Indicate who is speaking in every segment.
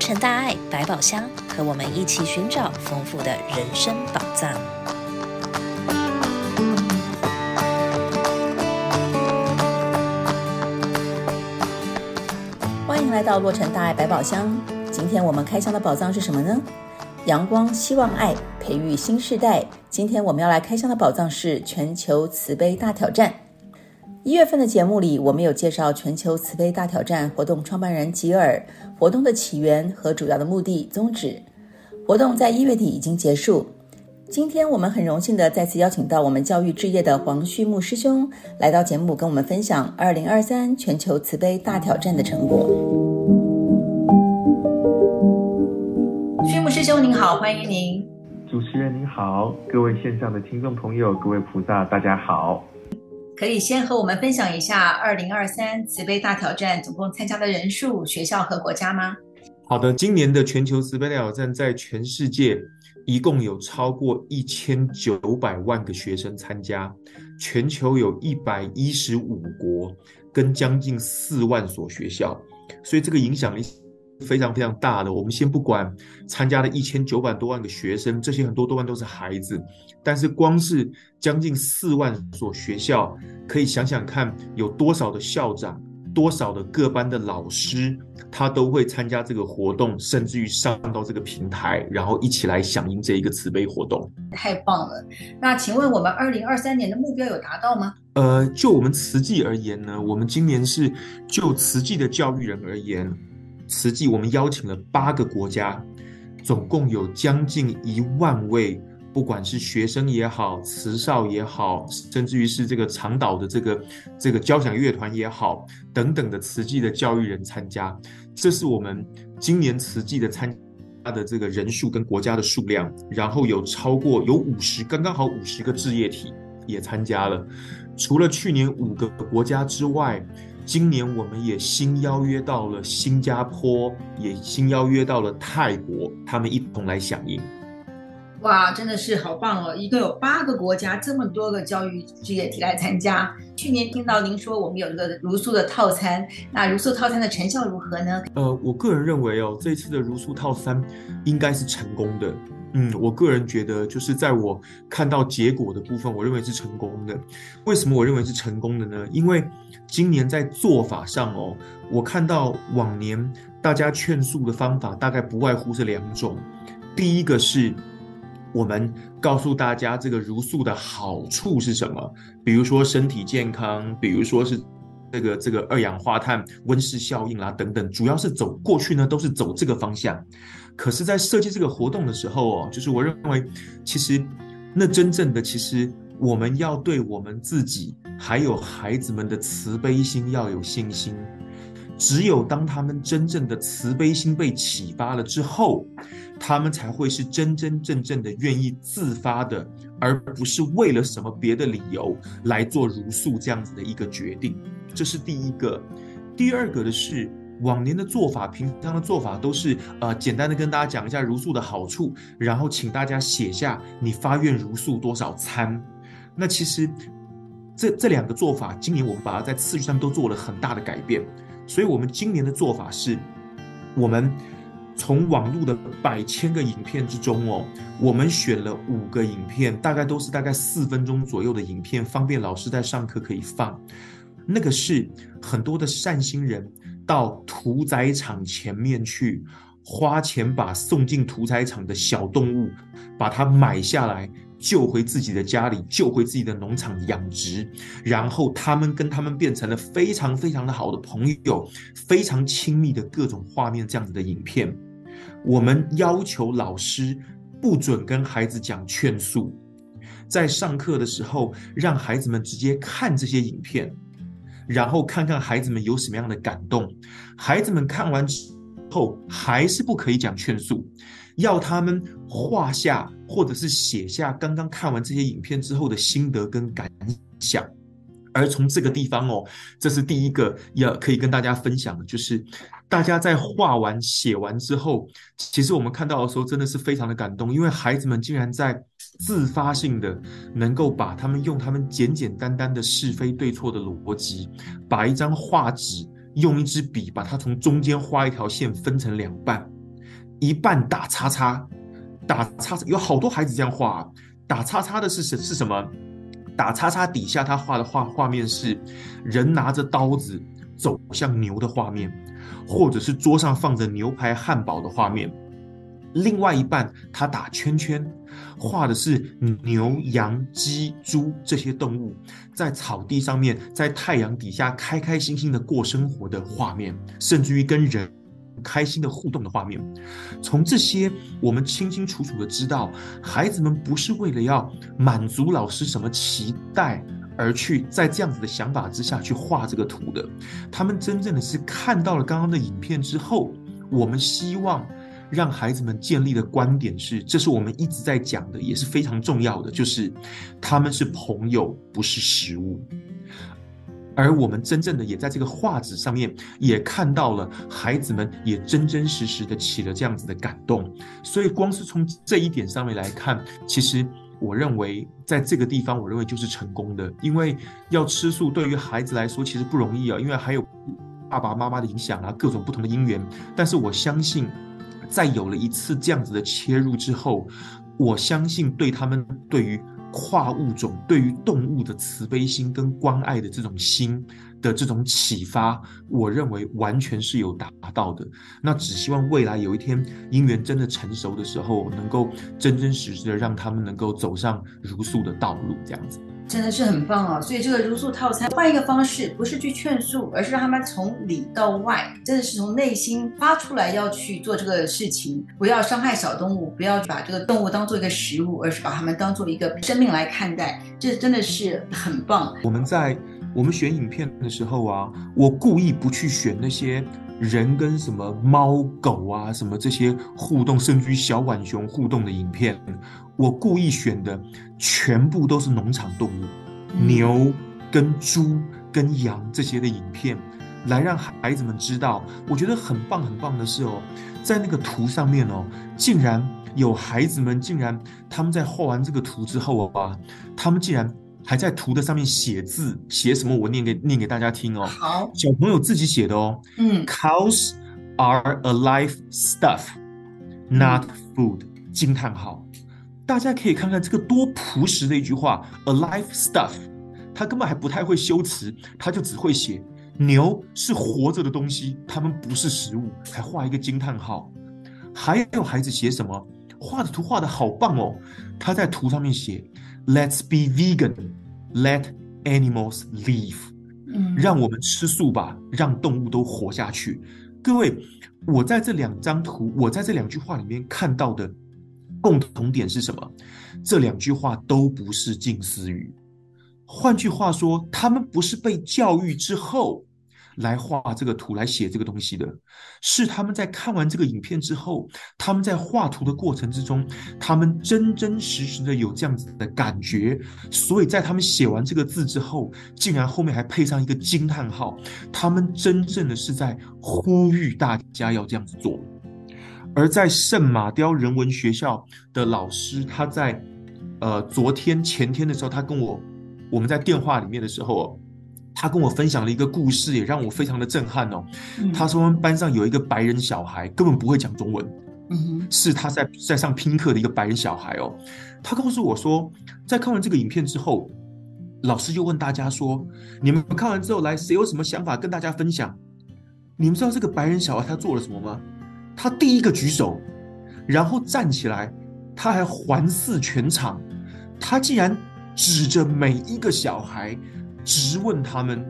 Speaker 1: 成大爱百宝箱，和我们一起寻找丰富的人生宝藏。欢迎来到洛城大爱百宝箱。今天我们开箱的宝藏是什么呢？阳光、希望、爱，培育新世代。今天我们要来开箱的宝藏是全球慈悲大挑战。一月份的节目里，我们有介绍全球慈悲大挑战活动创办人吉尔、活动的起源和主要的目的宗旨。活动在一月底已经结束。今天我们很荣幸的再次邀请到我们教育置业的黄旭牧师兄来到节目，跟我们分享二零二三全球慈悲大挑战的成果。旭牧师兄您好，欢迎您。
Speaker 2: 主持人您好，各位线上的听众朋友，各位菩萨，大家好。
Speaker 1: 可以先和我们分享一下二零二三慈悲大挑战总共参加的人数、学校和国家吗？
Speaker 2: 好的，今年的全球慈悲大挑战在全世界一共有超过一千九百万个学生参加，全球有一百一十五国跟将近四万所学校，所以这个影响力。非常非常大的，我们先不管参加了一千九百多万个学生，这些很多多半都是孩子，但是光是将近四万所学校，可以想想看有多少的校长，多少的各班的老师，他都会参加这个活动，甚至于上到这个平台，然后一起来响应这一个慈悲活动。
Speaker 1: 太棒了！那请问我们二零二三年的目标有达到吗？
Speaker 2: 呃，就我们慈济而言呢，我们今年是就慈济的教育人而言。慈济，我们邀请了八个国家，总共有将近一万位，不管是学生也好，慈少也好，甚至于是这个长岛的这个这个交响乐团也好，等等的慈济的教育人参加。这是我们今年慈济的参加的这个人数跟国家的数量，然后有超过有五十，刚刚好五十个志业体也参加了。除了去年五个国家之外，今年我们也新邀约到了新加坡，也新邀约到了泰国，他们一同来响应。
Speaker 1: 哇，真的是好棒哦！一共有八个国家，这么多个教育志业体来参加。去年听到您说我们有一个茹素的套餐，那茹素套餐的成效如何呢？
Speaker 2: 呃，我个人认为哦，这次的茹素套餐应该是成功的。嗯，我个人觉得，就是在我看到结果的部分，我认为是成功的。为什么我认为是成功的呢？因为今年在做法上哦，我看到往年大家劝素的方法大概不外乎是两种。第一个是，我们告诉大家这个茹素的好处是什么，比如说身体健康，比如说是这个这个二氧化碳温室效应啦等等，主要是走过去呢都是走这个方向。可是，在设计这个活动的时候哦，就是我认为，其实那真正的，其实我们要对我们自己还有孩子们的慈悲心要有信心。只有当他们真正的慈悲心被启发了之后，他们才会是真真正正的愿意自发的，而不是为了什么别的理由来做茹素这样子的一个决定。这是第一个。第二个的是。往年的做法，平常的做法都是呃简单的跟大家讲一下茹素的好处，然后请大家写下你发愿茹素多少餐。那其实这这两个做法，今年我们把它在次序上都做了很大的改变。所以，我们今年的做法是，我们从网络的百千个影片之中哦，我们选了五个影片，大概都是大概四分钟左右的影片，方便老师在上课可以放。那个是很多的善心人。到屠宰场前面去，花钱把送进屠宰场的小动物，把它买下来，救回自己的家里，救回自己的农场养殖，然后他们跟他们变成了非常非常的好的朋友，非常亲密的各种画面，这样子的影片。我们要求老师不准跟孩子讲劝诉，在上课的时候，让孩子们直接看这些影片。然后看看孩子们有什么样的感动，孩子们看完之后还是不可以讲劝诉，要他们画下或者是写下刚刚看完这些影片之后的心得跟感想。而从这个地方哦，这是第一个要可以跟大家分享的，就是大家在画完写完之后，其实我们看到的时候真的是非常的感动，因为孩子们竟然在自发性的能够把他们用他们简简单单的是非对错的逻辑，把一张画纸用一支笔把它从中间画一条线分成两半，一半打叉叉，打叉叉，有好多孩子这样画，打叉叉的是什是什么？打叉叉底下他画的画画面是人拿着刀子走向牛的画面，或者是桌上放着牛排汉堡的画面。另外一半他打圈圈，画的是牛、羊、鸡、猪这些动物在草地上面，在太阳底下开开心心的过生活的画面，甚至于跟人开心的互动的画面。从这些，我们清清楚楚的知道，孩子们不是为了要满足老师什么期待而去在这样子的想法之下去画这个图的。他们真正的是看到了刚刚的影片之后，我们希望。让孩子们建立的观点是，这是我们一直在讲的，也是非常重要的，就是他们是朋友，不是食物。而我们真正的也在这个画纸上面也看到了，孩子们也真真实实的起了这样子的感动。所以，光是从这一点上面来看，其实我认为在这个地方，我认为就是成功的。因为要吃素对于孩子来说其实不容易啊，因为还有爸爸妈妈的影响啊，各种不同的因缘。但是我相信。在有了一次这样子的切入之后，我相信对他们对于跨物种、对于动物的慈悲心跟关爱的这种心的这种启发，我认为完全是有达到的。那只希望未来有一天因缘真的成熟的时候，能够真真实实的让他们能够走上如素的道路，这样子。
Speaker 3: 真的是很棒哦，所以这个如素套餐换一个方式，不是去劝素，而是让他们从里到外，真的是从内心发出来要去做这个事情，不要伤害小动物，不要把这个动物当做一个食物，而是把它们当做一个生命来看待，这真的是很棒。
Speaker 2: 我们在我们选影片的时候啊，我故意不去选那些人跟什么猫狗啊什么这些互动，甚至于小浣熊互动的影片。我故意选的全部都是农场动物，牛跟猪跟羊这些的影片，来让孩子们知道。我觉得很棒很棒的是哦，在那个图上面哦，竟然有孩子们竟然他们在画完这个图之后啊，他们竟然还在图的上面写字，写什么？我念给念给大家听哦。
Speaker 3: 好，
Speaker 2: 小朋友自己写的哦。嗯，Cows are a live stuff, not food。惊叹号。大家可以看看这个多朴实的一句话，a live stuff，他根本还不太会修辞，他就只会写牛是活着的东西，他们不是食物，还画一个惊叹号。还有孩子写什么？画的图画的好棒哦，他在图上面写，Let's be vegan，let animals live，嗯，让我们吃素吧，让动物都活下去。各位，我在这两张图，我在这两句话里面看到的。共同点是什么？这两句话都不是近似语。换句话说，他们不是被教育之后来画这个图、来写这个东西的，是他们在看完这个影片之后，他们在画图的过程之中，他们真真实实的有这样子的感觉。所以在他们写完这个字之后，竟然后面还配上一个惊叹号，他们真正的是在呼吁大家要这样子做。而在圣马雕人文学校的老师，他在呃昨天前天的时候，他跟我我们在电话里面的时候，他跟我分享了一个故事，也让我非常的震撼哦。嗯、他说，班上有一个白人小孩，根本不会讲中文，嗯，是他在在上拼课的一个白人小孩哦。他告诉我说，在看完这个影片之后，老师就问大家说：“你们看完之后来，谁有什么想法跟大家分享？你们知道这个白人小孩他做了什么吗？”他第一个举手，然后站起来，他还环视全场，他竟然指着每一个小孩，质问他们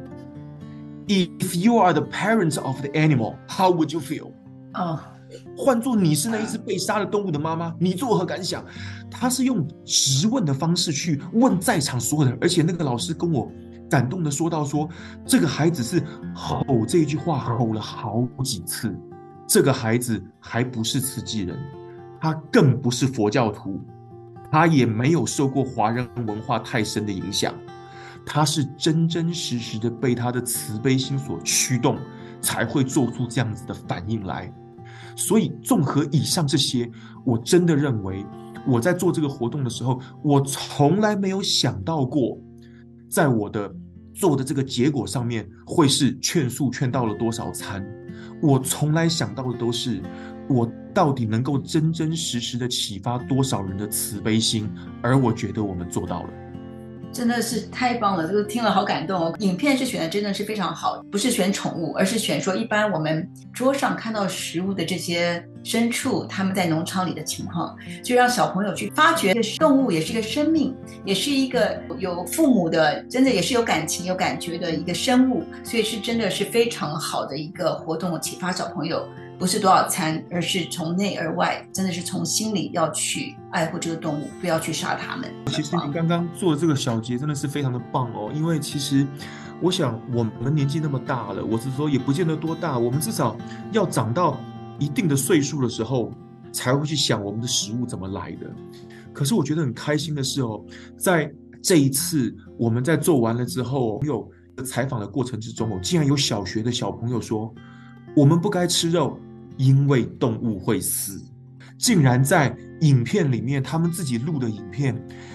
Speaker 2: ：“If you are the parents of the animal, how would you feel？” 啊，换作你是那一只被杀的动物的妈妈，你作何感想？他是用质问的方式去问在场所有人，而且那个老师跟我感动的说到说：“这个孩子是吼这一句话吼了好几次。”这个孩子还不是慈济人，他更不是佛教徒，他也没有受过华人文化太深的影响，他是真真实实的被他的慈悲心所驱动，才会做出这样子的反应来。所以，综合以上这些，我真的认为，我在做这个活动的时候，我从来没有想到过，在我的做的这个结果上面，会是劝素劝到了多少餐。我从来想到的都是，我到底能够真真实实的启发多少人的慈悲心？而我觉得我们做到了。
Speaker 3: 真的是太棒了，这个听了好感动哦。影片是选的真的是非常好，不是选宠物，而是选说一般我们桌上看到食物的这些牲畜，他们在农场里的情况，就让小朋友去发掘，动物也是一个生命，也是一个有父母的，真的也是有感情、有感觉的一个生物，所以是真的是非常好的一个活动，启发小朋友。不是多少餐，而是从内而外，真的是从心里要去爱护这个动物，不要去杀它们。
Speaker 2: 其实你刚刚做的这个小结真的是非常的棒哦，因为其实我想我们年纪那么大了，我是说也不见得多大，我们至少要长到一定的岁数的时候，才会去想我们的食物怎么来的。可是我觉得很开心的是哦，在这一次我们在做完了之后，有采访的过程之中哦，竟然有小学的小朋友说，我们不该吃肉。因为动物会死，竟然在影片里面，他们自己录的影片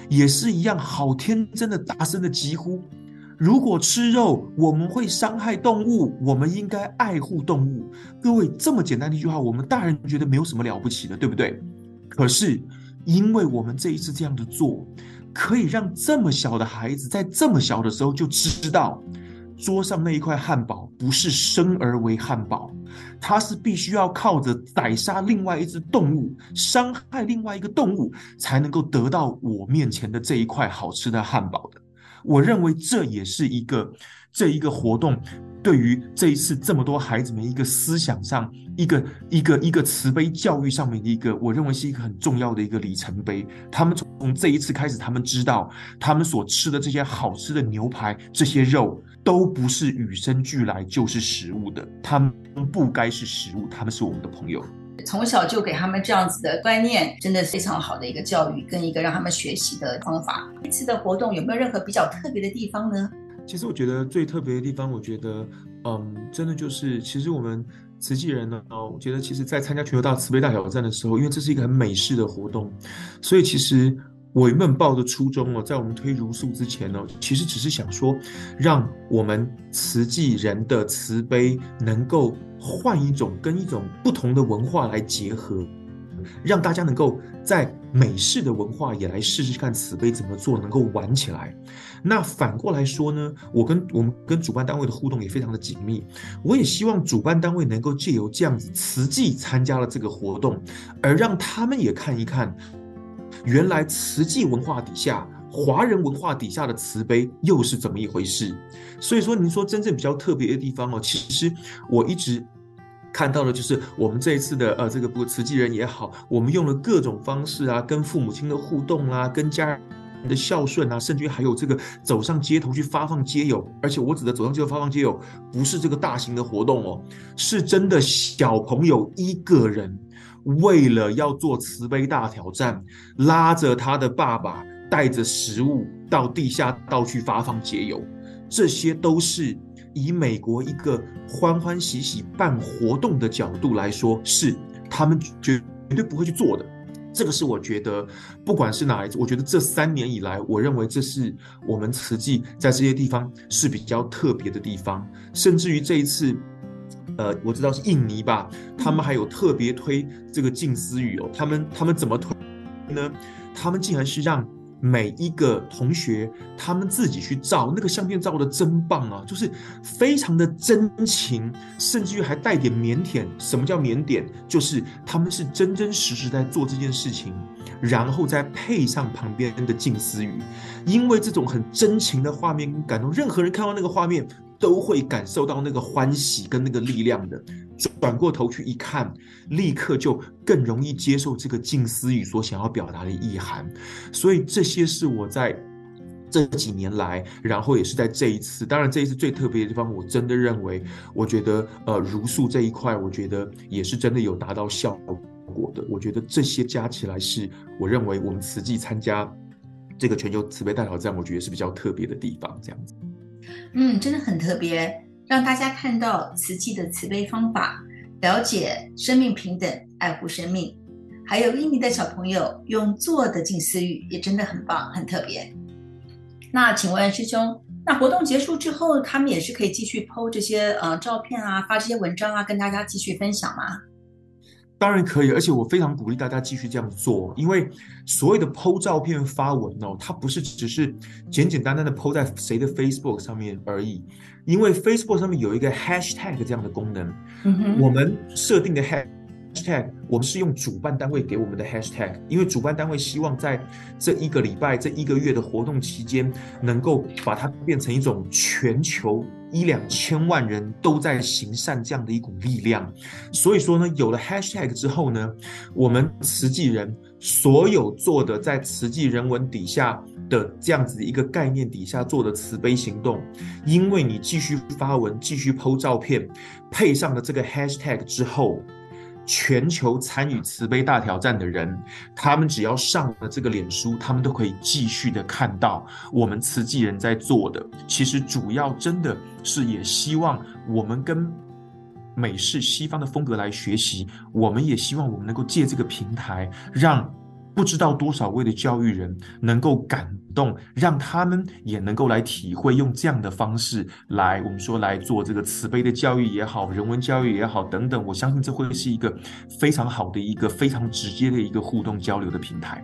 Speaker 2: 也是一样，好天真的大声的疾呼：如果吃肉，我们会伤害动物，我们应该爱护动物。各位，这么简单的一句话，我们大人觉得没有什么了不起的，对不对？可是，因为我们这一次这样的做，可以让这么小的孩子在这么小的时候就知道。桌上那一块汉堡不是生而为汉堡，他是必须要靠着宰杀另外一只动物，伤害另外一个动物，才能够得到我面前的这一块好吃的汉堡的。我认为这也是一个这一个活动，对于这一次这么多孩子们一个思想上一个一个一个慈悲教育上面的一个，我认为是一个很重要的一个里程碑。他们从这一次开始，他们知道他们所吃的这些好吃的牛排，这些肉。都不是与生俱来就是食物的，他们不该是食物，他们是我们的朋友。
Speaker 3: 从小就给他们这样子的观念，真的非常好的一个教育，跟一个让他们学习的方法。这次的活动有没有任何比较特别的地方呢？
Speaker 2: 其实我觉得最特别的地方，我觉得，嗯，真的就是，其实我们慈济人呢，我觉得其实在参加全球大慈悲大挑战的时候，因为这是一个很美式的活动，所以其实。我原本报的初衷哦，在我们推如素之前呢，其实只是想说，让我们慈济人的慈悲能够换一种跟一种不同的文化来结合，让大家能够在美式的文化也来试试看慈悲怎么做能够玩起来。那反过来说呢，我跟我们跟主办单位的互动也非常的紧密，我也希望主办单位能够借由这样子慈济参加了这个活动，而让他们也看一看。原来慈济文化底下，华人文化底下的慈悲又是怎么一回事？所以说，您说真正比较特别的地方哦，其实我一直看到的就是我们这一次的呃这个不慈济人也好，我们用了各种方式啊，跟父母亲的互动啊，跟家人的孝顺啊，甚至于还有这个走上街头去发放街友，而且我指的走上街头发放街友，不是这个大型的活动哦，是真的小朋友一个人。为了要做慈悲大挑战，拉着他的爸爸，带着食物到地下道去发放节油，这些都是以美国一个欢欢喜喜办活动的角度来说，是他们绝对不会去做的。这个是我觉得，不管是哪一次，我觉得这三年以来，我认为这是我们慈济在这些地方是比较特别的地方，甚至于这一次。呃，我知道是印尼吧，他们还有特别推这个近思语哦。他们他们怎么推呢？他们竟然是让每一个同学他们自己去照那个相片，照的真棒啊！就是非常的真情，甚至于还带点腼腆。什么叫腼腆？就是他们是真真实实在做这件事情，然后再配上旁边的近思语，因为这种很真情的画面跟感动，任何人看到那个画面。都会感受到那个欢喜跟那个力量的，转过头去一看，立刻就更容易接受这个静思语所想要表达的意涵。所以这些是我在这几年来，然后也是在这一次，当然这一次最特别的地方，我真的认为，我觉得呃如素这一块，我觉得也是真的有达到效果的。我觉得这些加起来是我认为我们实际参加这个全球慈悲大挑战，我觉得是比较特别的地方，这样子。
Speaker 3: 嗯，真的很特别，让大家看到慈济的慈悲方法，了解生命平等，爱护生命，还有印尼的小朋友用做的近思语也真的很棒，很特别。那请问师兄，那活动结束之后，他们也是可以继续 PO 这些呃照片啊，发这些文章啊，跟大家继续分享吗？
Speaker 2: 当然可以，而且我非常鼓励大家继续这样做，因为所谓的 PO 照片发文哦，它不是只是简简单单的 PO 在谁的 Facebook 上面而已，因为 Facebook 上面有一个 Hashtag 这样的功能，嗯，我们设定的 Hashtag，#hashtag 我们是用主办单位给我们的 Hashtag，因为主办单位希望在这一个礼拜、这一个月的活动期间，能够把它变成一种全球。一两千万人都在行善这样的一股力量，所以说呢，有了 hashtag 之后呢，我们慈济人所有做的在慈济人文底下的这样子一个概念底下做的慈悲行动，因为你继续发文，继续 po 照片，配上了这个 hashtag 之后。全球参与慈悲大挑战的人，他们只要上了这个脸书，他们都可以继续的看到我们慈济人在做的。其实主要真的是也希望我们跟美式西方的风格来学习，我们也希望我们能够借这个平台让。不知道多少位的教育人能够感动，让他们也能够来体会，用这样的方式来，我们说来做这个慈悲的教育也好，人文教育也好等等。我相信这会是一个非常好的一个非常直接的一个互动交流的平台。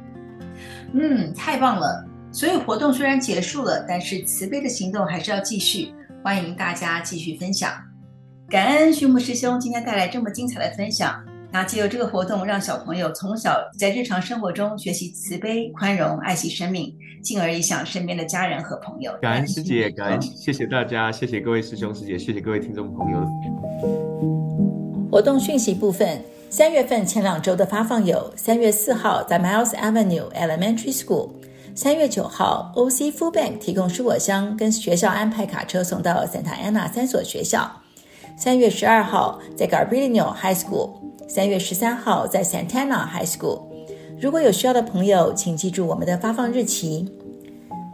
Speaker 3: 嗯，太棒了！所以活动虽然结束了，但是慈悲的行动还是要继续。欢迎大家继续分享。感恩虚木师兄今天带来这么精彩的分享。那借由这个活动，让小朋友从小在日常生活中学习慈悲、宽容、爱惜生命，进而影响身边的家人和朋友。
Speaker 2: 感恩师姐，感恩，谢谢大家，谢谢各位师兄师姐，谢谢各位听众朋友。
Speaker 1: 活动讯息部分：三月份前两周的发放有：三月四号在 Miles Avenue Elementary School，三月九号 OC Food Bank 提供蔬果箱，跟学校安排卡车送到 Santa Ana 三所学校。三月十二号在 Gabrielino High School。三月十三号在 Santana High School。如果有需要的朋友，请记住我们的发放日期。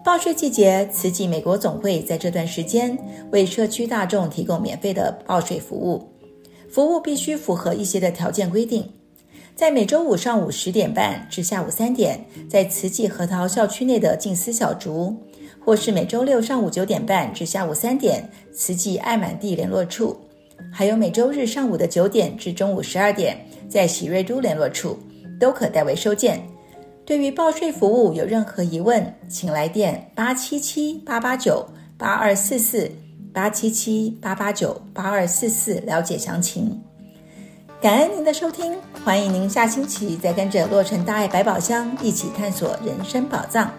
Speaker 1: 报税季节，慈济美国总会在这段时间为社区大众提供免费的报税服务，服务必须符合一些的条件规定。在每周五上午十点半至下午三点，在慈济核桃校区内的静思小竹，或是每周六上午九点半至下午三点，慈济爱满地联络处。还有每周日上午的九点至中午十二点，在喜瑞都联络处都可代为收件。对于报税服务有任何疑问，请来电八七七八八九八二四四八七七八八九八二四四了解详情。感恩您的收听，欢迎您下星期再跟着洛城大爱百宝箱一起探索人生宝藏。